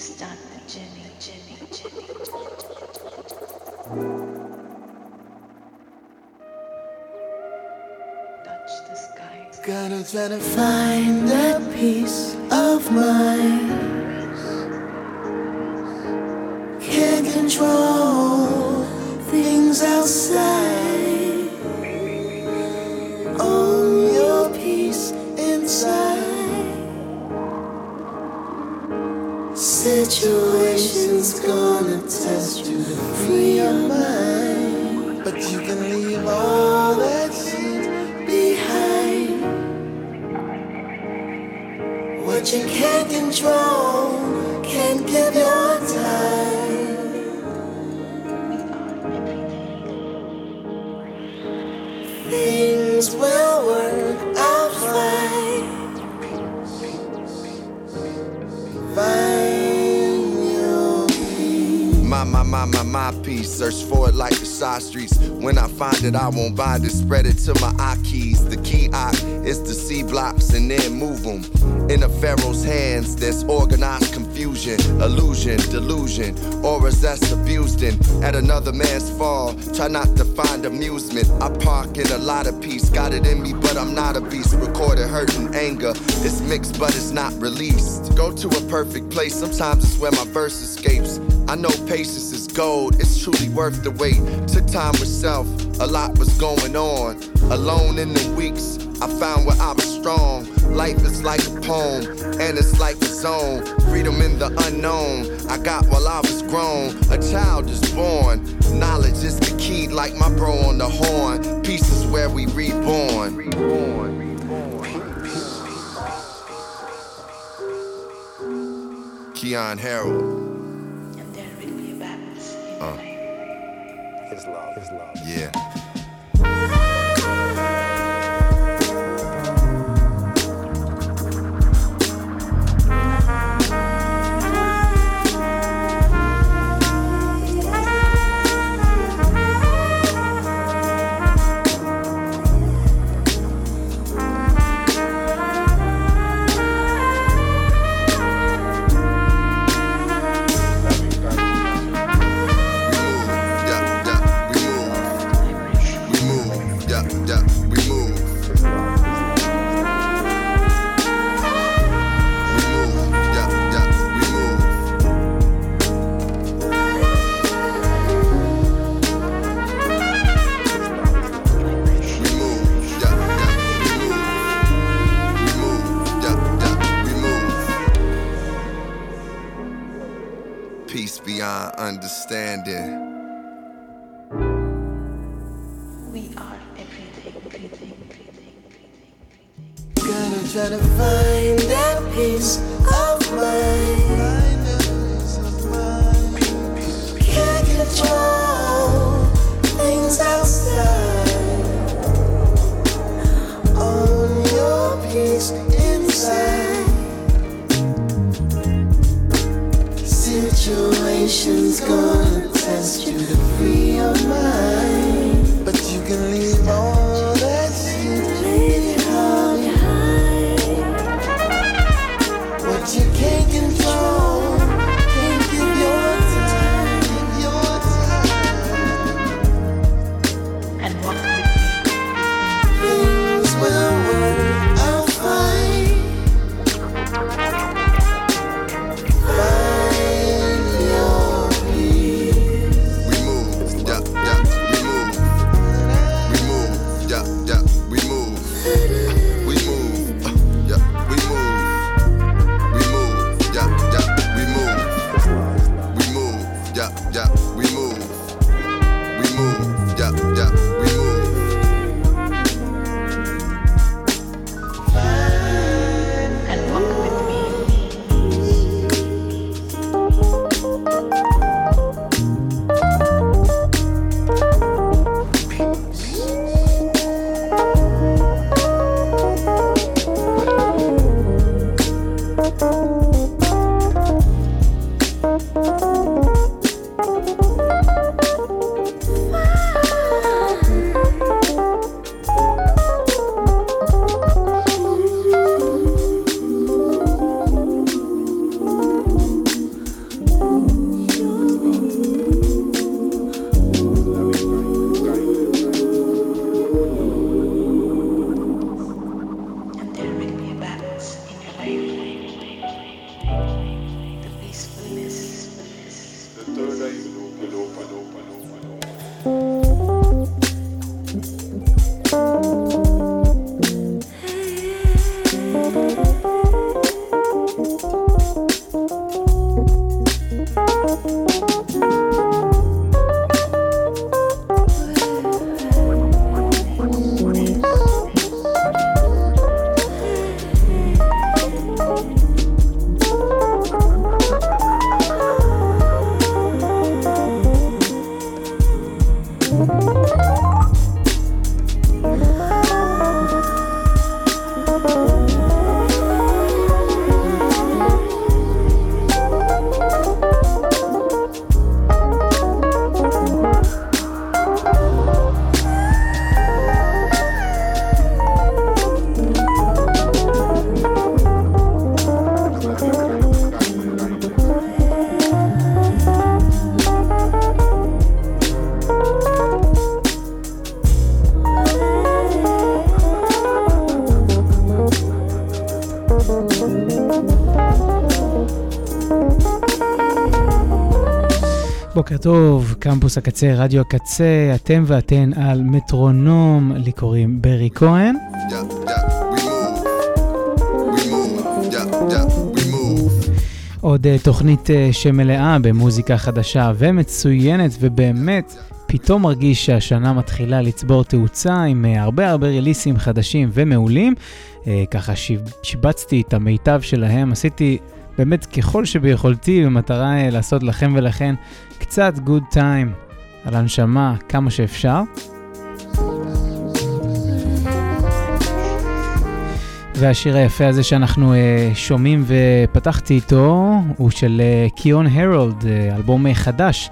start the journey, journey, journey. Touch the sky. Gotta try to find that peace of mind. I I won't bind it. Spread it to my eye keys. The key I is to see blocks and then move them. In a pharaoh's hands, there's organized confusion, illusion, delusion, auras that's abused in. At another man's fall, try not to find amusement. I park in a lot of peace. Got it in me, but I'm not a beast. Recorded hurt and anger. It's mixed, but it's not released. Go to a perfect place. Sometimes it's where my verse escapes. I know patience is gold, it's truly worth the wait. Took time with self, a lot was going on. Alone in the weeks, I found where I was strong. Life is like a poem, and it's like a zone. Freedom in the unknown, I got while I was grown. A child is born, knowledge is the key, like my bro on the horn. Peace is where we reborn. reborn. Keyon Harrold. Yeah. קמפוס הקצה, רדיו הקצה, אתם ואתן על מטרונום, לי קוראים ברי כהן. Yeah, yeah. עוד אה, תוכנית אה, שמלאה במוזיקה חדשה ומצוינת, ובאמת, פתאום מרגיש שהשנה מתחילה לצבור תאוצה עם אה, הרבה הרבה ריליסים חדשים ומעולים. ככה שיב- שיבצתי את המיטב שלהם, עשיתי באמת ככל שביכולתי במטרה אה, לעשות לכם ולכן קצת גוד טיים על הנשמה כמה שאפשר. והשיר היפה הזה שאנחנו uh, שומעים ופתחתי איתו הוא של קיון uh, הרולד, uh, אלבום חדש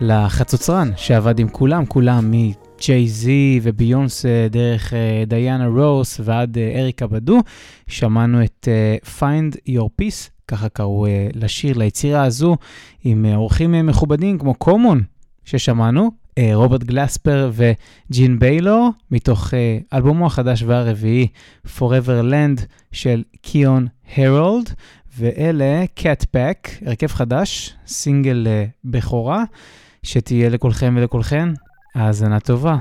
לחצוצרן שעבד עם כולם, כולם מג'יי זי וביונסה דרך uh, דיאנה רוס ועד uh, אריקה בדו. שמענו את uh, Find Your Peace, ככה קראו לשיר, ליצירה הזו, עם אורחים מכובדים כמו קומון ששמענו, אה, רוברט גלספר וג'ין ביילור, מתוך אה, אלבומו החדש והרביעי, Forever Land של קיון הרולד, ואלה קאט פק, הרכב חדש, סינגל אה, בכורה, שתהיה לכולכם ולכולכן האזנה טובה.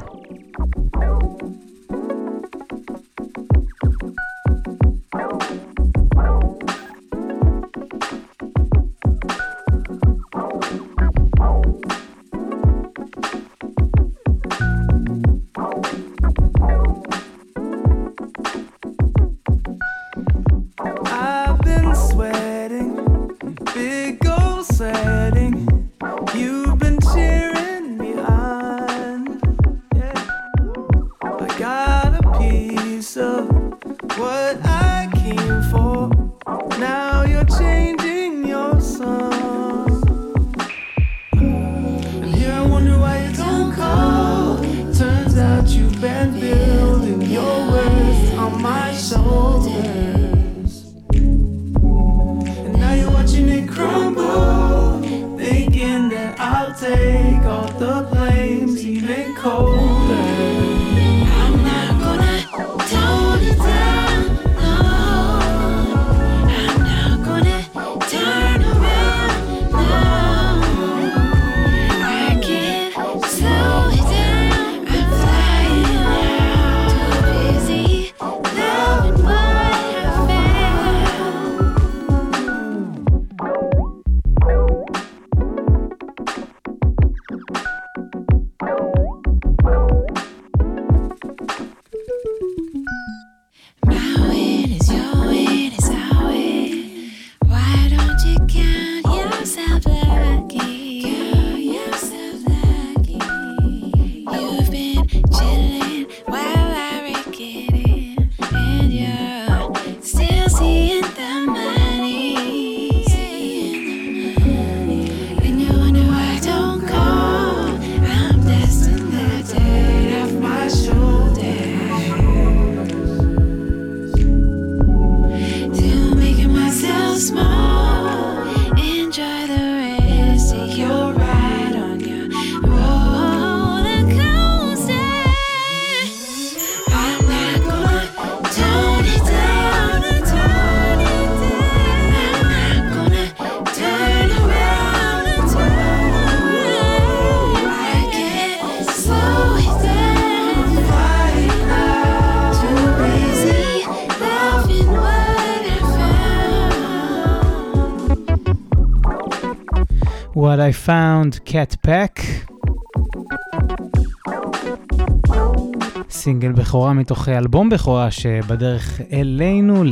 בכורה מתוך אלבום בכורה שבדרך אלינו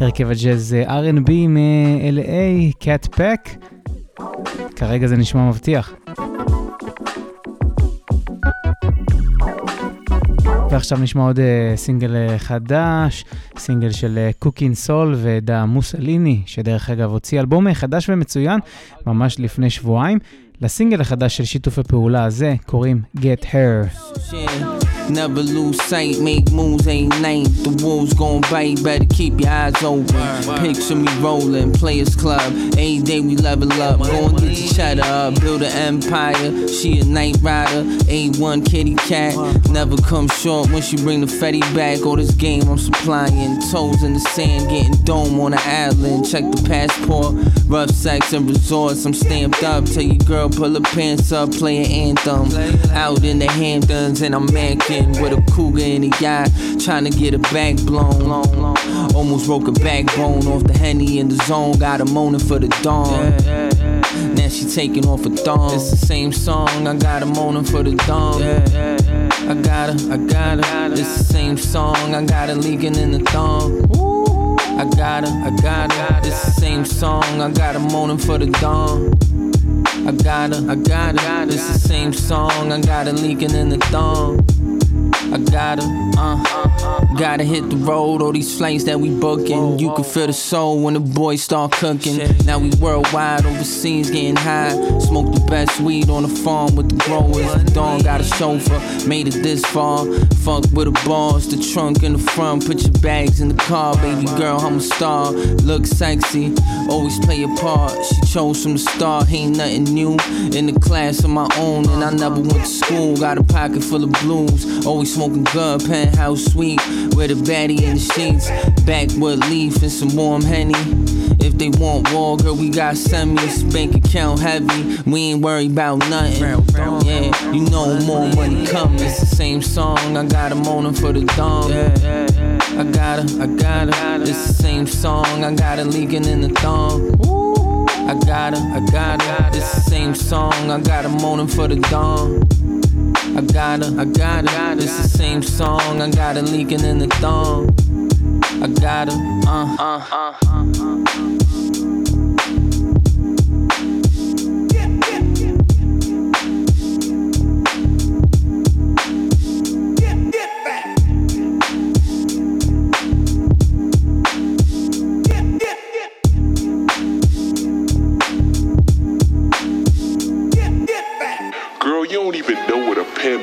להרכב הג'אז R&B מ-LA, cat pack. כרגע זה נשמע מבטיח. ועכשיו נשמע עוד uh, סינגל uh, חדש, סינגל של קוקין סול ודה מוסליני, שדרך אגב הוציא אלבום uh, חדש ומצוין ממש לפני שבועיים. לסינגל החדש של שיתוף הפעולה הזה קוראים Get Her. Never lose sight, make moves ain't night. The wolves gon' bite, better keep your eyes open. Picture me rolling, players club. Every day we level up, go and get your cheddar up, build an empire. She a night rider, A1 kitty cat. Never come short when she bring the fetty back. All this game I'm supplying, toes in the sand, getting dome on the island. Check the passport, rough sex and resorts. I'm stamped up. Tell your girl pull her pants up, play an anthem. Out in the Hamptons and I'm with a cougar in a yacht, trying to get her back blown. Almost broke a backbone off the henny in the zone. Got her moaning for the dawn. Now she taking off her thong. It's the same song. I got her moaning for the dawn. I got her, I got her. It's the same song. I got her leaking in the thong. I got her, I got her. It's the same song. I got her moaning for the dawn. I got her, I got her. It's the same song. I got her leaking in the thong. I got her, uh. Gotta hit the road, all these flights that we booking. You can feel the soul when the boys start cooking. Now we worldwide, overseas getting high. Smoke the best weed on the farm with the growers. The dawn got a chauffeur, made it this far. Fuck with the boss, the trunk in the front. Put your bags in the car, baby girl, I'm a star. Look sexy, always play a part. She chose from the start, ain't nothing new. In the class of my own, and I never went to school. Got a pocket full of blues, always smoking good, penthouse sweet. With a baddie in the sheets, backwood leaf and some warm henny. If they want war, girl, we got semis, bank account heavy. We ain't worried about nothing. Yeah, you know more money coming. It's the same song. I got a moaning for the dawn. I got her, I got her. It's the same song. I got her leaking in the thong. I got her, I got her. It's the same song. I got her moaning for the dawn. I got her, I got her. It's the same song. I got her leaking in the thong. I got her, uh, uh, uh. Girl,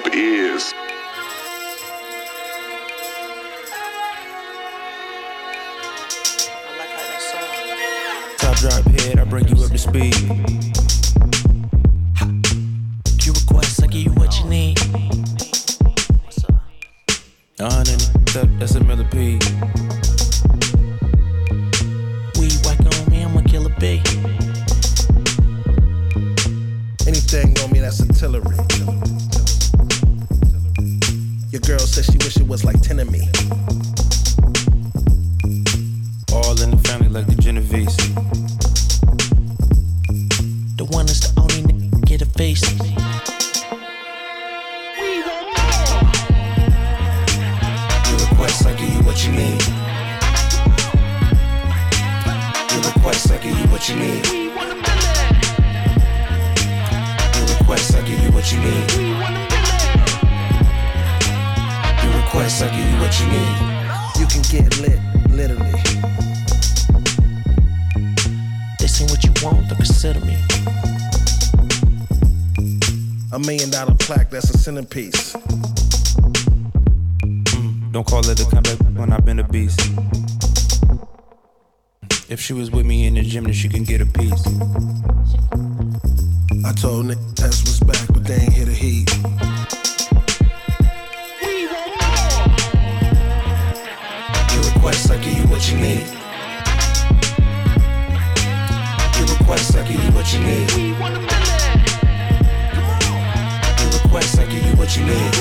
pimp is. Top drop head, I bring you up to speed. Plaque, that's a centerpiece. Mm, don't call it a comeback when I've been a beast. If she was with me in the gym, then she can get a piece. I told Nick Tess was back, but they ain't hit a heat. You request, I give you what you need. You request, I give you what you need. You request, I give you what you need.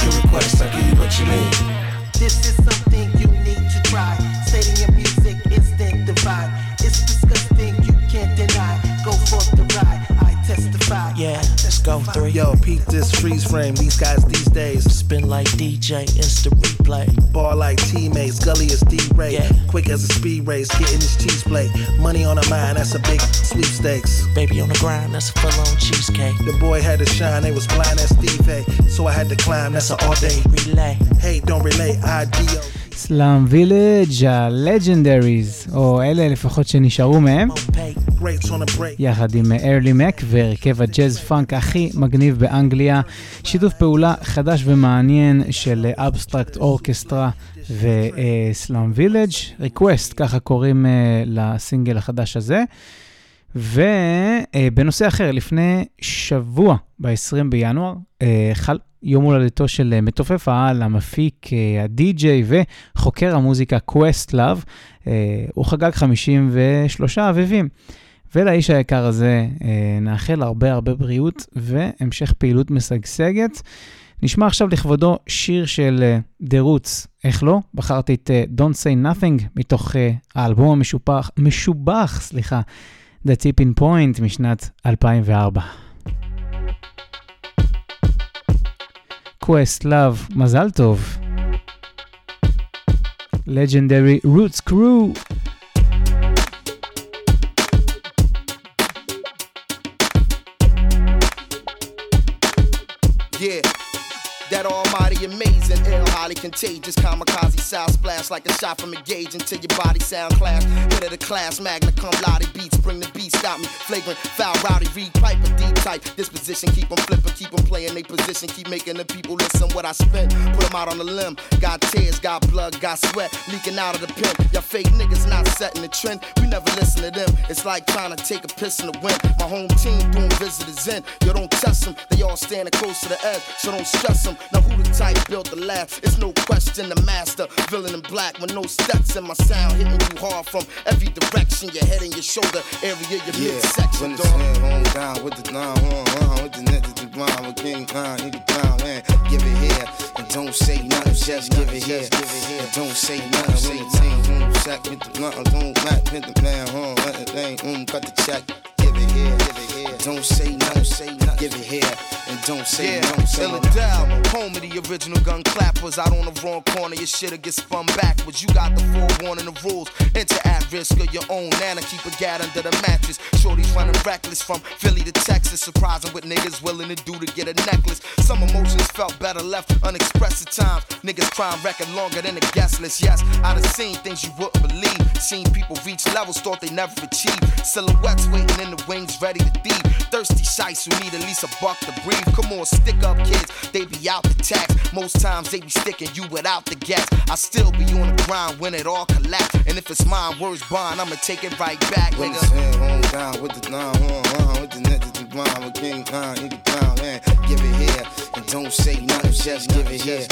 You request, I give you what you need. This is something you need to try. Stating your music instant divide. It's disgusting, you can't deny. Go forth the ride, I testify. Yeah, let's go three. Yo, peep this freeze frame. These guys these days Spin like DJ, instant replay. ball like teammates. Gully is D Ray. Yeah. Quick as a speed race, getting his cheese plate. Money on a mind, that's a big sweepstakes. Baby on the grind, that's a full on cheesecake. The boy had to shine, they was blind as Steve A. So I had to climb, that's an all day relay. Hey, don't relate, IDO. סלאם וילג' הלג'נדריז, או אלה לפחות שנשארו מהם. יחד עם ארלי מק והרכב הג'אז פאנק הכי מגניב באנגליה, שיתוף פעולה חדש ומעניין של אבסטרקט אורקסטרה וסלאם וילג', ריקווסט, ככה קוראים אה, לסינגל החדש הזה. ובנושא אחר, לפני שבוע, ב-20 בינואר, אה, חל יום הולדתו של אה, מתופף העל, המפיק, אה, הדי-ג'יי וחוקר המוזיקה קווסט לאב. הוא חגג 53 אביבים. ולאיש היקר הזה נאחל הרבה הרבה בריאות והמשך פעילות משגשגת. נשמע עכשיו לכבודו שיר של The Roots, איך לא? בחרתי את Don't Say Nothing מתוך האלבום המשובח, משובח, סליחה, The Tipping Point משנת 2004. Questlove, מזל טוב. Legendary Roots Crew highly contagious, kamikaze sound splash like a shot from a gauge until your body sound clash. Hit of the class, magna cum laude beats, bring the beat, stop me. Flagrant, foul, rowdy, read pipe, a deep type. Disposition, keep them flipping, keep them playing they position, keep making the people listen what I spent. Put them out on the limb. Got tears, got blood, got sweat leaking out of the pen. Y'all fake niggas not setting the trend. We never listen to them. It's like trying to take a piss in the wind. My home team doing visitors in. You don't test them, they all standing close to the edge, so don't stress them. Now who the type built the last? It's no question the master. Villain in black with no steps in my sound hitting you hard from every direction. Your head and your shoulder area, your Yeah, midsection, when dog. it's hand down with the nine one one with the niggas the grind with King Khan, nigga down, man. Give it here and don't say nothing, just give it here. And don't say nothing when the team home sack with the blunt, don't back with the man home, let the thing home cut the check. Give it here, give it here. Don't say nothing, say nothing. Give it here and don't say Yeah, nothing. Say. Philadelphia, home of the original gun clappers. Out on the wrong corner, your shit'll get spun backwards. You got the forewarning, the rules. Enter at risk of your own nana. Keep a gat under the mattress. Shorty's running reckless from Philly to Texas. Surprising what niggas willing to do to get a necklace. Some emotions felt better left unexpressed at times. Niggas crime record longer than a guest list. Yes, I done seen things you wouldn't believe. Seen people reach levels thought they never achieved. Silhouettes waiting in the wings, ready to thieve. Thirsty shites who need at least a buck to breathe. Come on, stick up kids, they be out the tax. Most times they be sticking you without the gas. I still be on the grind when it all collapse. And if it's mine, words bond, I'ma take it right back, When nigga. it's hand home down with the nine one one with the niggas the grind with King Khan, nigga down, man. Give it here and don't say nothing, just give it here.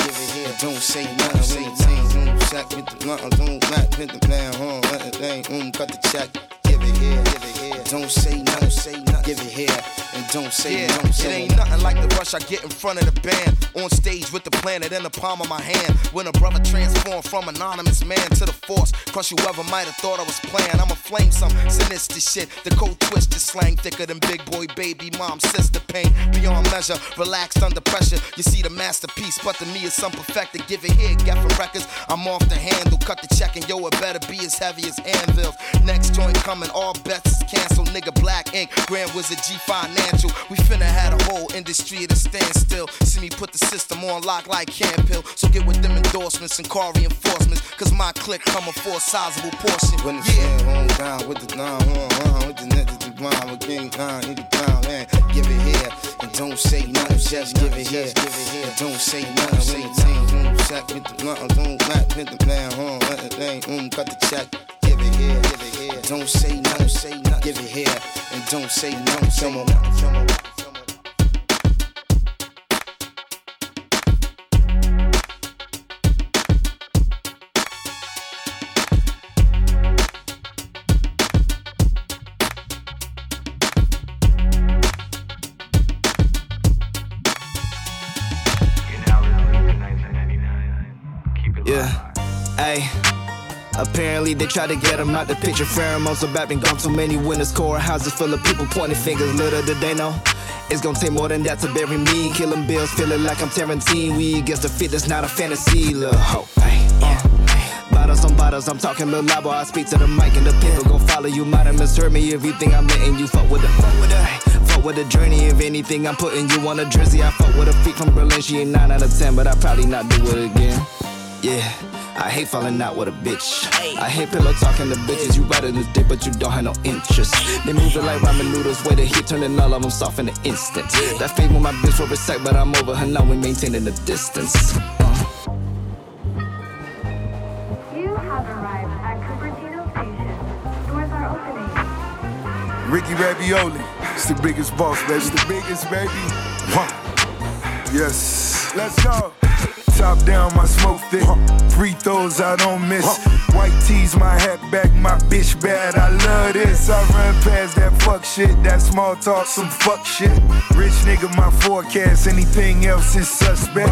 And don't say nothing when the team home sack with the blunt, don't back with the man home, uh, let the thing home cut the check. Give it here, give it here. Don't say nothing, say nothing. Give it here and don't say Yeah, it say ain't nothing like the rush I get in front of the band. On stage with the planet in the palm of my hand. When a brother transformed from anonymous man to the force. Crush whoever might have thought I was playing. I'ma flame some sinister shit. The code twisted slang thicker than big boy, baby, mom, sister pain. Beyond measure, relaxed under pressure. You see the masterpiece, but to me it's unperfected. Give it here, get for Records. I'm off the handle. Cut the check and yo, it better be as heavy as anvils. Next joint coming, all bets is canceled. Nigga, Black Ink, Grand Wizard G Financial. We finna had a whole industry at a standstill. See me put the system on lock like Campill. So get with them endorsements and car reinforcements. Cause my clique coming for a sizable portion. When it's yeah. home down with the nine one one with the niggas the grind with King Khan, the down, man. Give it here and don't say nothing, just give it here. And don't say nothing the team home sack with the blunt, don't back with the man home, let the thing home um, cut the check. Give it here, give it here. Don't say no, say nothing. Give it here and don't say nothing, say nothing. Yeah. Hey. Apparently they try to get him out the picture. Pheromones about been gone too many winners. Core houses full of people pointing fingers. Little did they know. It's gonna take more than that to bury me. Killing bills, feeling like I'm Tarantino. We against the fit, that's not a fantasy. Little. Hey, yeah. Bottles on bottles, I'm talking little boy. I speak to the mic and the people gon' follow you. Might have misheard me if you think I'm letting you fuck with it. Fuck with it. Fuck with the journey. If anything, I'm putting you on a drizzy. I fuck with a freak from Berlin. She ain't 9 out of 10, but I probably not do it again. Yeah. I hate falling out with a bitch. I hate pillow talking to bitches. You rather this dick, but you don't have no interest. They move it like ramen noodles. Way the heat turning all of them soft in an instant. That fade with my bitch for a sec, but I'm over her now. We maintaining the distance. You have arrived at Cupertino Station. Doors are opening. Ricky Ravioli. It's the biggest boss, baby. It's the biggest, baby. Huh. Yes. Let's go. Top down, my smoke thick. Free throws, I don't miss. White tees, my hat back, my bitch bad. I love this. I run past that fuck shit, that small talk, some fuck shit. Rich nigga, my forecast. Anything else is suspect.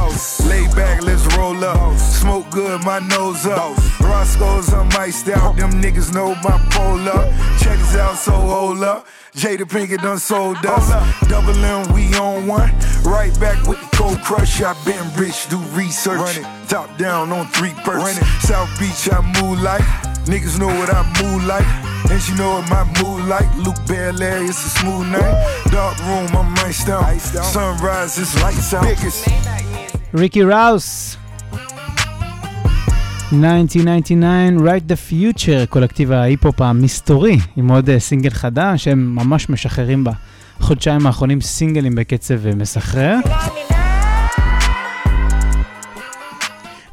Lay back, let's roll up. Smoke good, my nose up. Roscoe's, I'm iced out. Them niggas know my up. Check us out, so hold up. Jada Pinkett done sold us. Double M, we on one. Right back with the cold crush. I been rich, do research. Top down on three perks. South Beach, I move like. Niggas know what I move like. And she know what my mood like. Luke Belair, it's a smooth night. Dark room, I'm iced out. Sunrise, it's lights out. Biggest. ריקי ראוס. 1999, Right the Future, קולקטיב ההיפ-הופ המסתורי, עם עוד אה, סינגל חדש, הם ממש משחררים בחודשיים האחרונים סינגלים בקצב אה, מסחרר.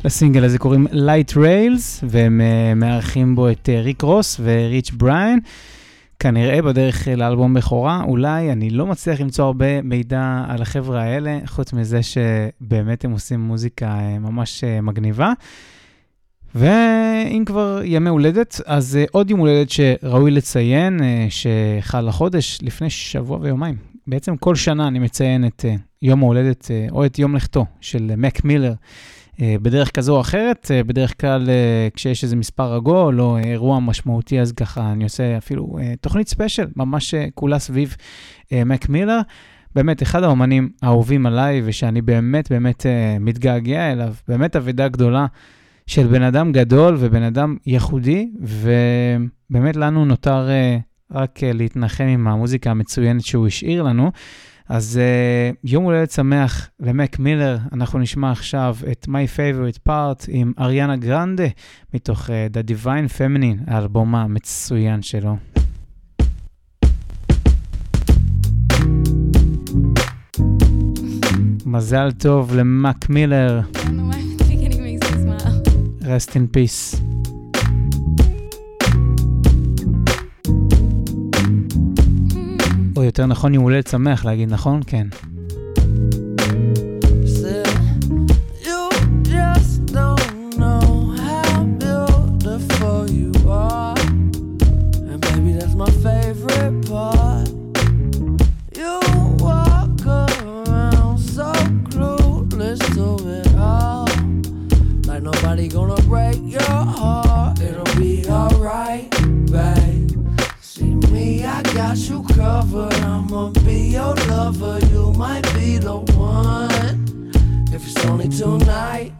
לסינגל הזה קוראים Light Rails, והם uh, מארחים בו את uh, ריק רוס וריץ' בריין. כנראה בדרך אה, לאלבום בכורה, אולי, אני לא מצליח למצוא הרבה מידע על החבר'ה האלה, חוץ מזה שבאמת הם עושים מוזיקה uh, ממש מגניבה. ואם כבר ימי הולדת, אז עוד יום הולדת שראוי לציין, שחל החודש לפני שבוע ויומיים. בעצם כל שנה אני מציין את יום ההולדת, או את יום לכתו של מק מילר. אה, בדרך כזו או אחרת, אה, בדרך כלל אה, כשיש איזה מספר עגול או אירוע משמעותי, אז ככה אני עושה אפילו תוכנית ספיישל, ממש כולה סביב מק מילר. באמת, אחד האומנים האהובים עליי, ושאני באמת באמת מתגעגע אליו, באמת אבידה גדולה של בן אדם גדול ובן אדם ייחודי, ובאמת לנו נותר רק להתנחם עם המוזיקה המצוינת שהוא השאיר לנו. אז uh, יום הולדת שמח למק מילר, אנחנו נשמע עכשיו את My Favorite Part עם אריאנה גרנדה, מתוך uh, The Divine Feminine, האלבום המצוין שלו. מזל טוב למק מילר. Rest in peace. או יותר נכון יום הולדת שמח להגיד, נכון? כן. I got you covered. I'ma be your lover. You might be the one. If it's only tonight,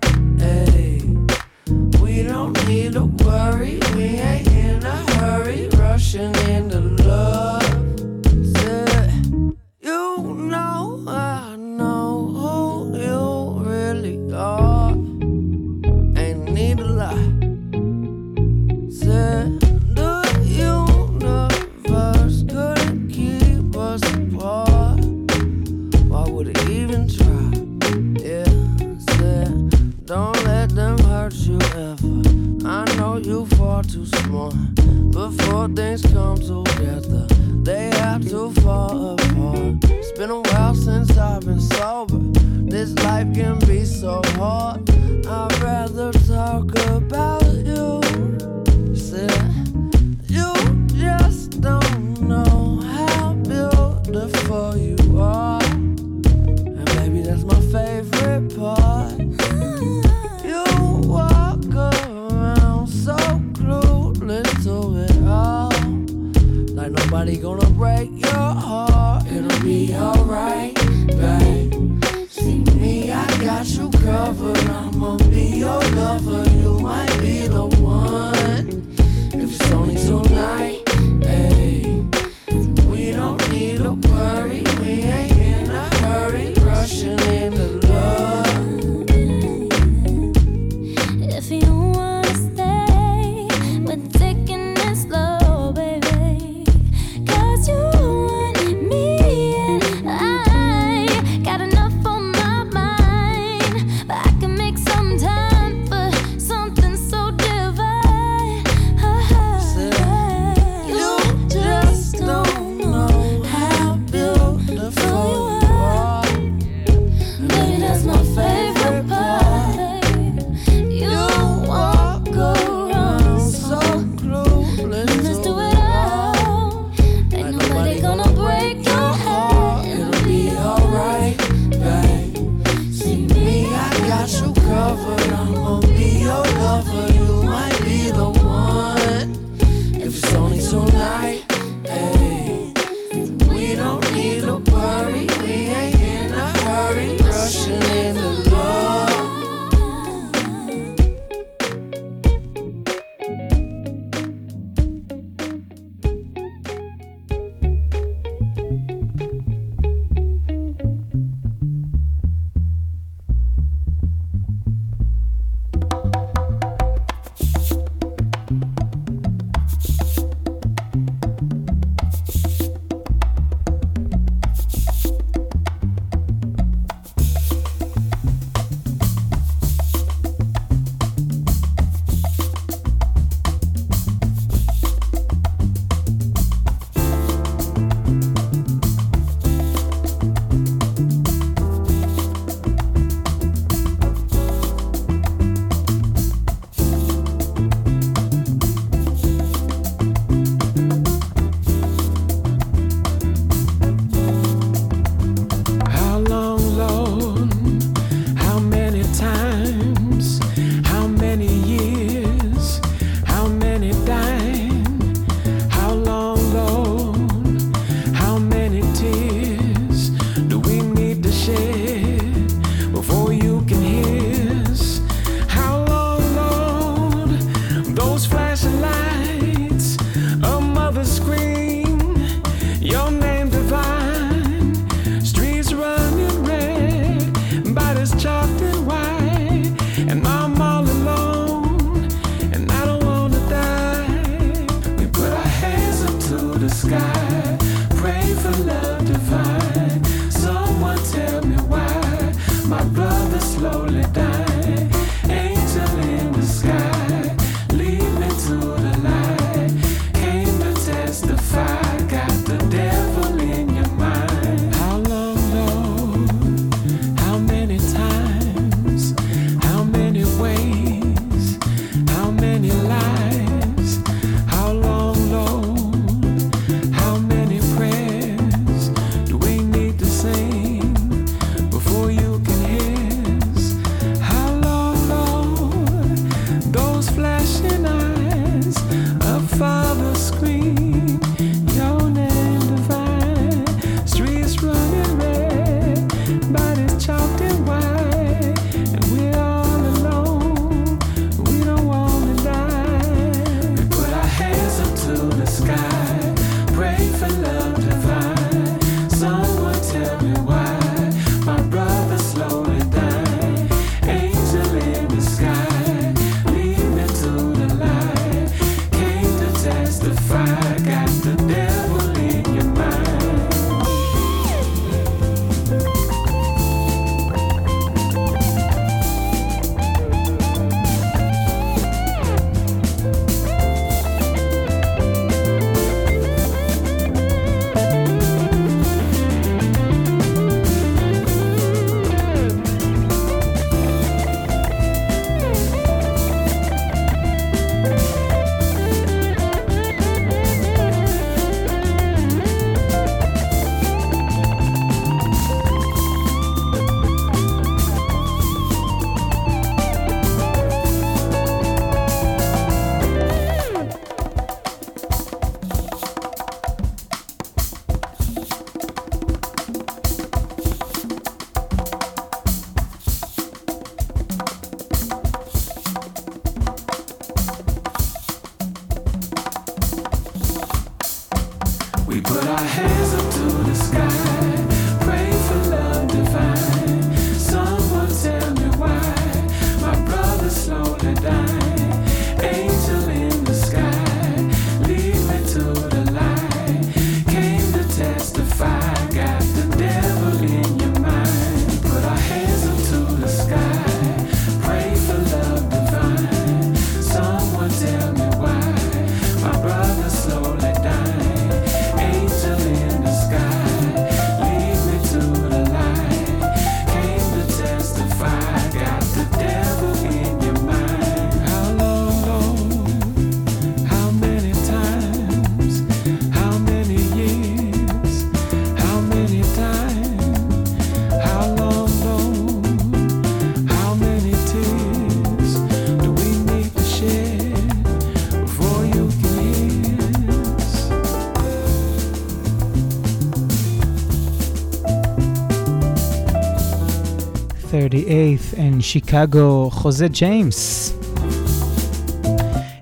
38th and Chicago, חוזה ג'יימס.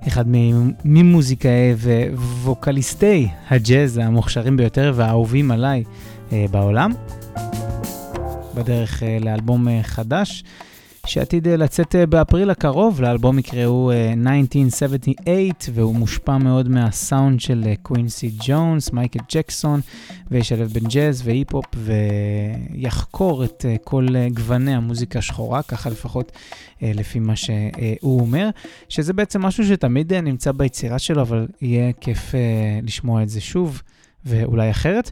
אחד ממוזיקאי ווקליסטי הג'אז המוכשרים ביותר והאהובים עליי אה, בעולם. בדרך אה, לאלבום אה, חדש. שעתיד אה, לצאת אה, באפריל הקרוב, לאלבום יקראו אה, 1978, והוא מושפע מאוד מהסאונד של קווינסי ג'ונס, מייקל ג'קסון, וישלב בין ג'אז והיפ-הופ, ויחקור את כל גווני המוזיקה השחורה, ככה לפחות לפי מה שהוא אומר, שזה בעצם משהו שתמיד נמצא ביצירה שלו, אבל יהיה כיף לשמוע את זה שוב. ואולי אחרת.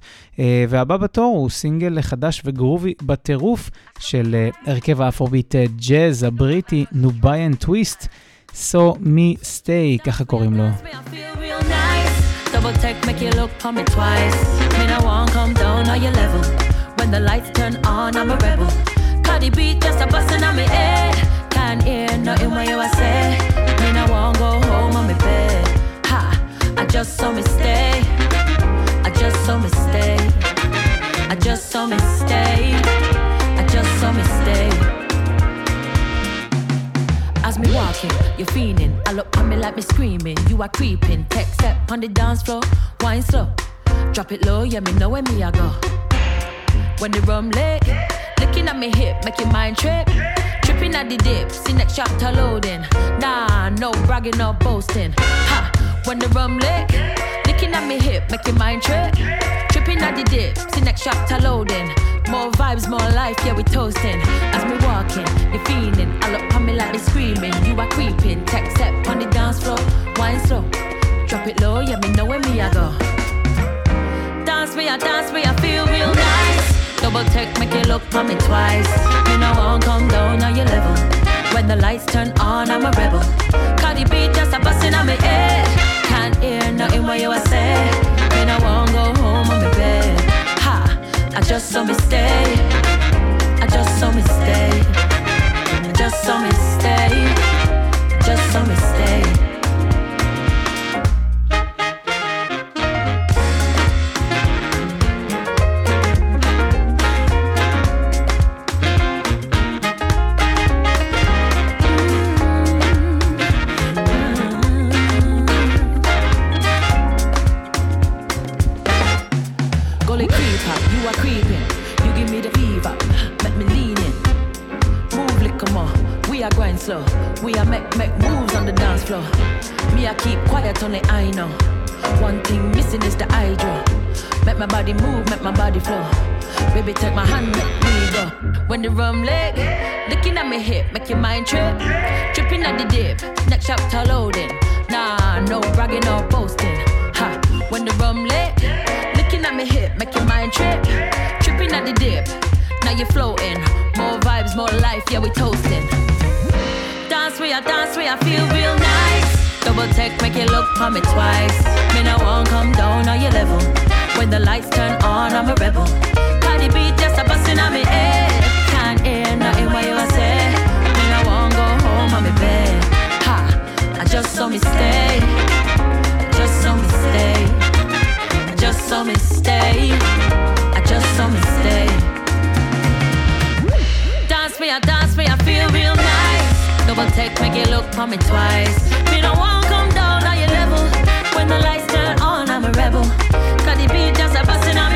והבא בתור הוא סינגל חדש וגרובי בטירוף של הרכב האפרוביט ג'אז הבריטי נוביין טוויסט, So Me Stay, ככה קוראים לו. Double take, make you look for me twice. Mean I won't come down on your level. When the lights turn on, I'm a rebel. Cardi B just a bustin' on me head. Can't hear nothing what you say. Mean I won't go home on me bed. Ha, I just saw me stay. I just saw mistake. I just saw mistake. I just saw mistake. As me walking, you're feeling. I look at me like me screaming. You are creeping. Tech step on the dance floor, wine slow. Drop it low, yeah, me know where me I. When the rum lit, looking at me hip, make your mind trip. Tripping at the dip, see next chapter loading. Nah, no bragging or boasting. Ha, when the rum lit, looking at me hip, make your mind trip. Tripping at the dip, see next chapter loading. More vibes, more life, yeah, we toasting. As me walking, you feeling. I look on me like me screaming. You are creeping. Tech step on the dance floor, wine slow. Drop it low, yeah, me know where me I go. Dance me, I dance me, I feel real nice. Double take, make you look for me twice. Me no won't come down on your level. When the lights turn on, I'm a rebel. Cardi B just a bustin' on me head. Hear nothing what you a say. Me no won't go home on me bed. Ha, I just saw me stay. I just saw me stay. I just saw me stay. Just saw me stay. My body flow. Baby, take my hand, make me go. When the rum leg, looking at me hip, make your mind trip. Tripping at the dip, next chapter loading. Nah, no bragging or boasting. Ha, when the rum leg, looking at me hip, make your mind trip. Tripping at the dip, now you're floating. More vibes, more life, yeah, we toasting. Dance where I dance where I feel real nice. Double take, make you look for me twice. Me no won't come down on your level. When the lights turn on, I'm a rebel. Cardi B just a bustin' on me head. Can't hear nothing what you say. Me no won't go home on me bed. Ha, I just saw me stay. Just saw me stay. Just saw me stay. I just saw me stay. Dance me, I dance me, I feel real nice. Double take, make you look for me twice. Me no want come down on your level. When the lights turn on, I'm a rebel. Beat just a bustin' on me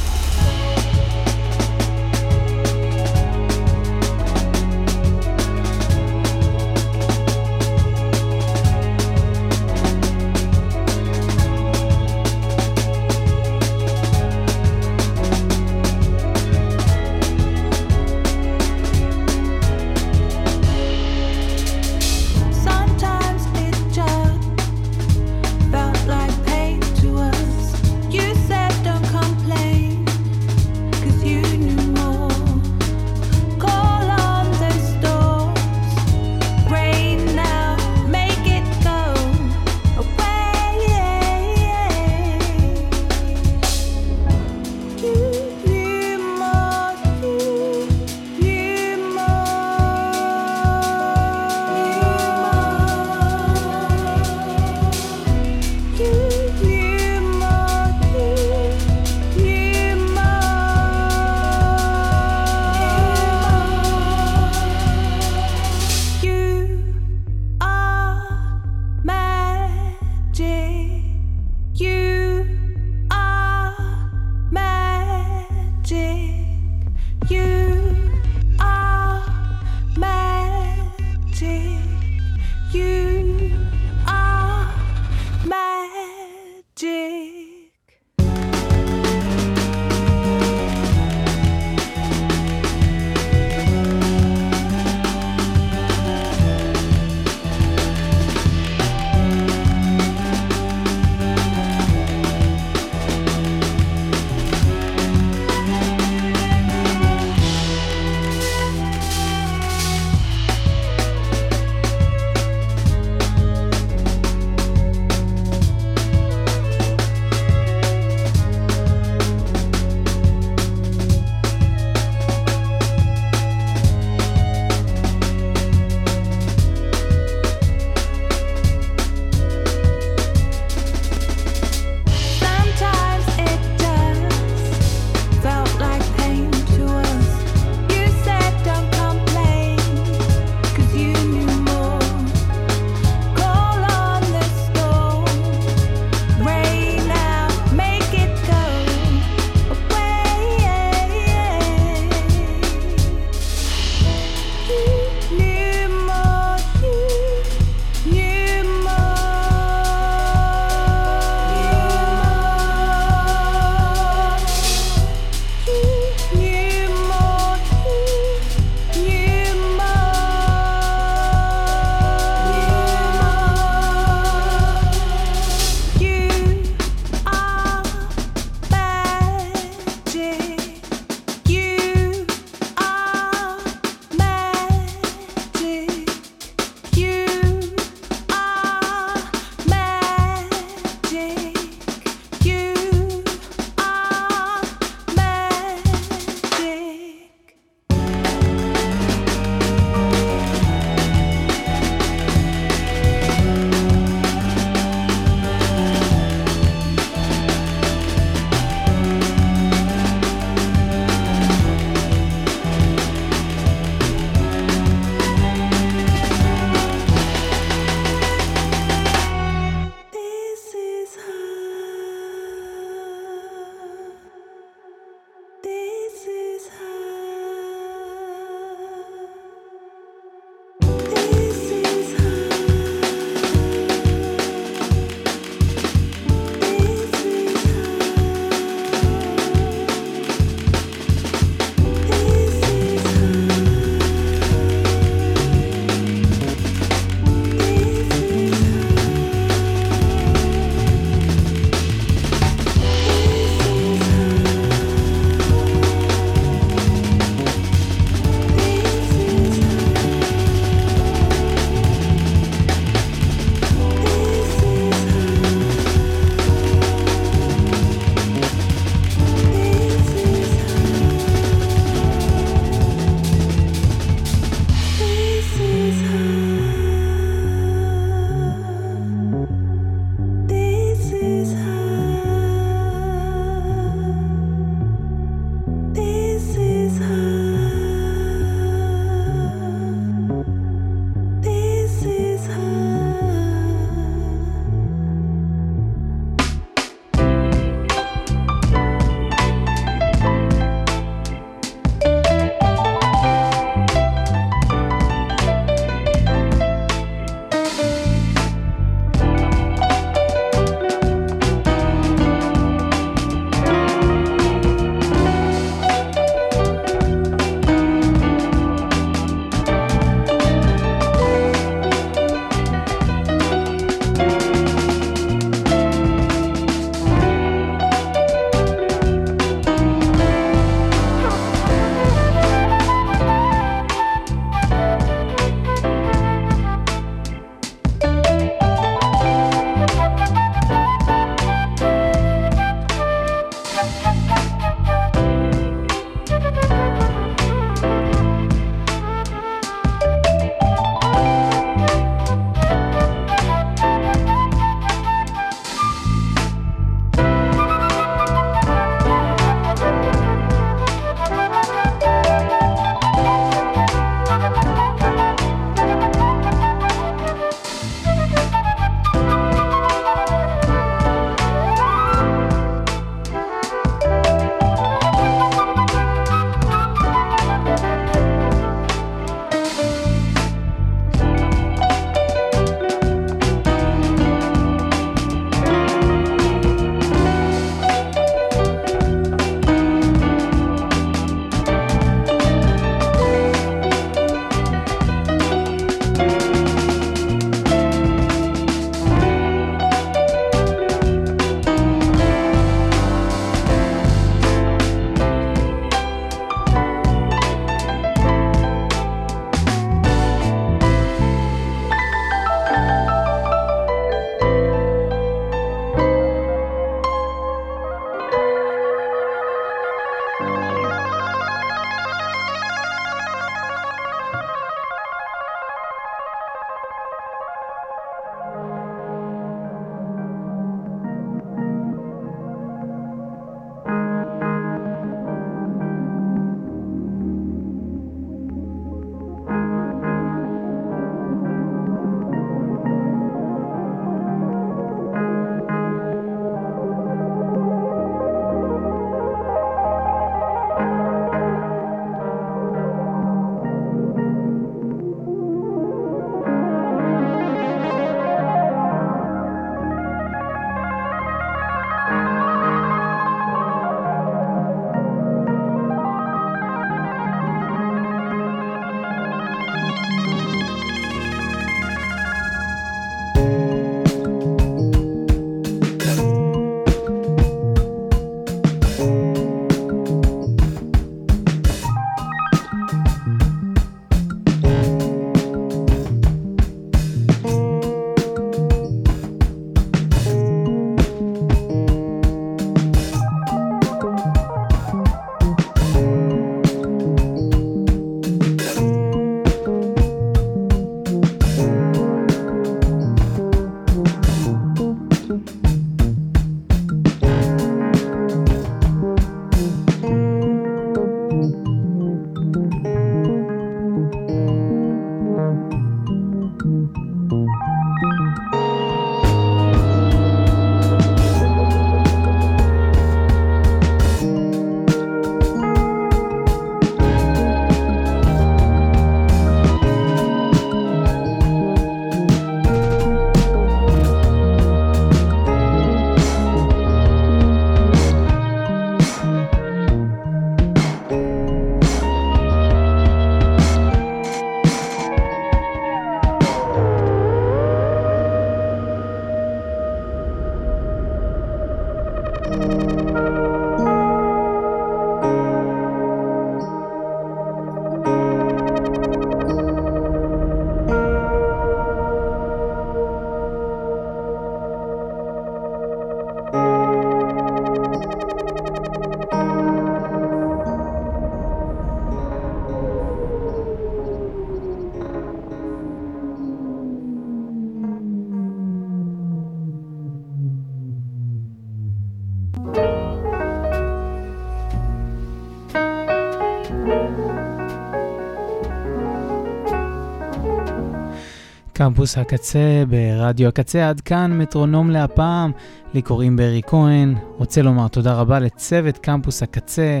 קמפוס הקצה ברדיו הקצה, עד כאן מטרונום להפעם. לי קוראים ברי כהן. רוצה לומר תודה רבה לצוות קמפוס הקצה,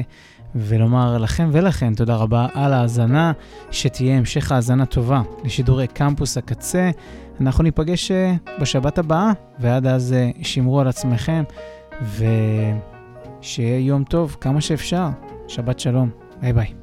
ולומר לכם ולכן תודה רבה על ההאזנה, שתהיה המשך האזנה טובה לשידורי קמפוס הקצה. אנחנו ניפגש אה, בשבת הבאה, ועד אז אה, שמרו על עצמכם, ושיהיה יום טוב כמה שאפשר. שבת שלום, ביי ביי.